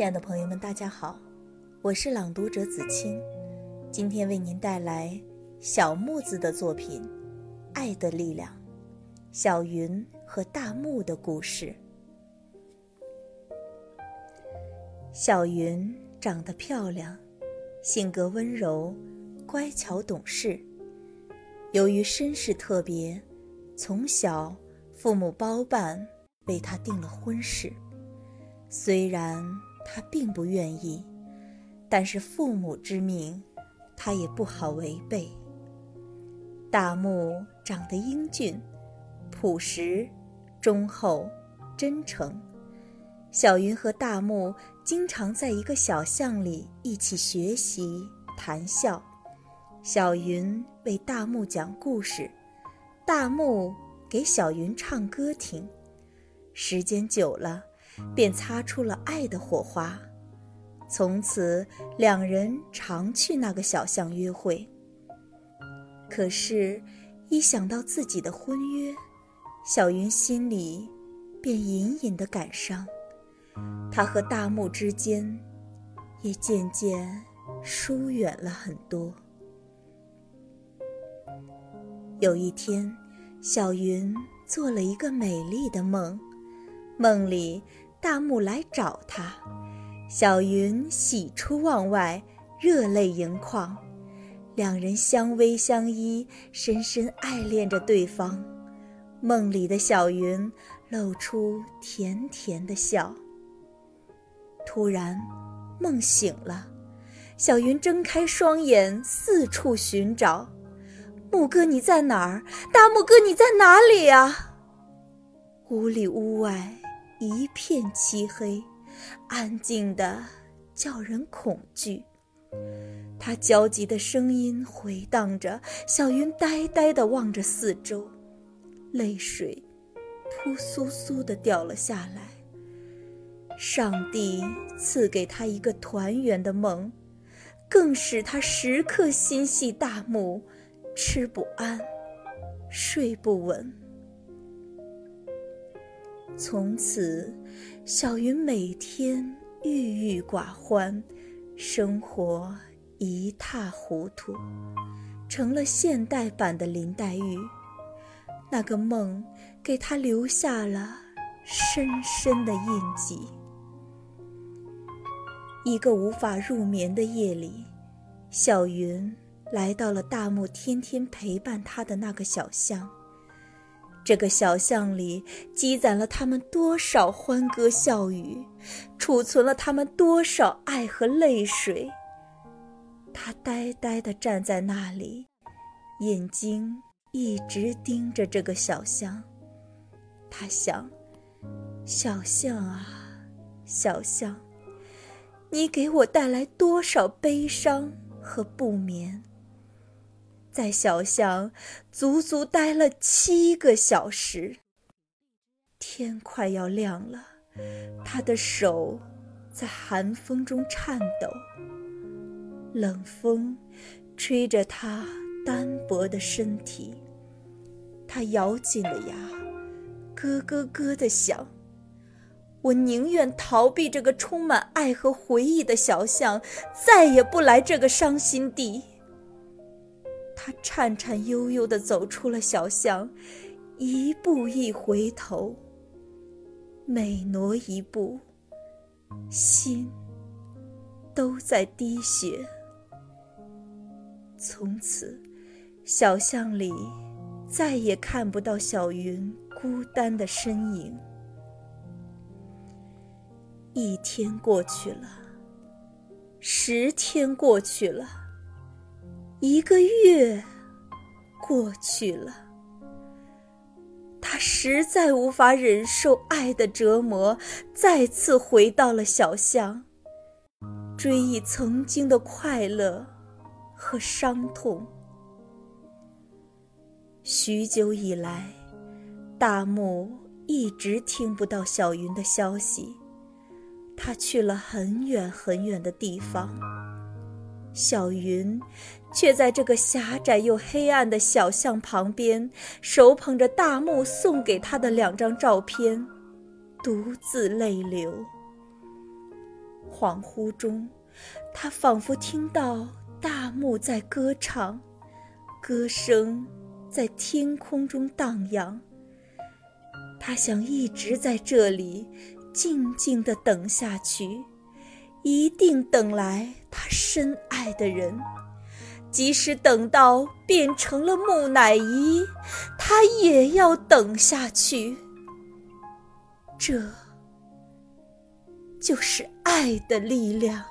亲爱的朋友们，大家好，我是朗读者子清，今天为您带来小木子的作品《爱的力量》，小云和大木的故事。小云长得漂亮，性格温柔，乖巧懂事。由于身世特别，从小父母包办为她定了婚事，虽然。他并不愿意，但是父母之命，他也不好违背。大木长得英俊、朴实、忠厚、真诚。小云和大木经常在一个小巷里一起学习、谈笑。小云为大木讲故事，大木给小云唱歌听。时间久了。便擦出了爱的火花，从此两人常去那个小巷约会。可是，一想到自己的婚约，小云心里便隐隐的感伤，她和大木之间也渐渐疏远了很多。有一天，小云做了一个美丽的梦，梦里。大木来找他，小云喜出望外，热泪盈眶，两人相偎相依，深深爱恋着对方。梦里的小云露出甜甜的笑。突然，梦醒了，小云睁开双眼，四处寻找：“木哥，你在哪儿？大木哥，你在哪里呀？”屋里屋外。一片漆黑，安静的叫人恐惧。他焦急的声音回荡着，小云呆呆地望着四周，泪水扑簌簌地掉了下来。上帝赐给他一个团圆的梦，更使他时刻心系大木，吃不安，睡不稳。从此，小云每天郁郁寡欢，生活一塌糊涂，成了现代版的林黛玉。那个梦给她留下了深深的印记。一个无法入眠的夜里，小云来到了大木天天陪伴她的那个小巷。这个小巷里积攒了他们多少欢歌笑语，储存了他们多少爱和泪水。他呆呆地站在那里，眼睛一直盯着这个小巷。他想：小巷啊，小巷，你给我带来多少悲伤和不眠。在小巷足足待了七个小时，天快要亮了，他的手在寒风中颤抖，冷风吹着他单薄的身体，他咬紧了牙，咯咯咯地想：我宁愿逃避这个充满爱和回忆的小巷，再也不来这个伤心地。他颤颤悠悠地走出了小巷，一步一回头，每挪一步，心都在滴血。从此，小巷里再也看不到小云孤单的身影。一天过去了，十天过去了。一个月过去了，他实在无法忍受爱的折磨，再次回到了小巷，追忆曾经的快乐和伤痛。许久以来，大木一直听不到小云的消息，他去了很远很远的地方。小云却在这个狭窄又黑暗的小巷旁边，手捧着大木送给他的两张照片，独自泪流。恍惚中，他仿佛听到大木在歌唱，歌声在天空中荡漾。他想一直在这里静静地等下去，一定等来他深爱的人。即使等到变成了木乃伊，他也要等下去。这就是爱的力量。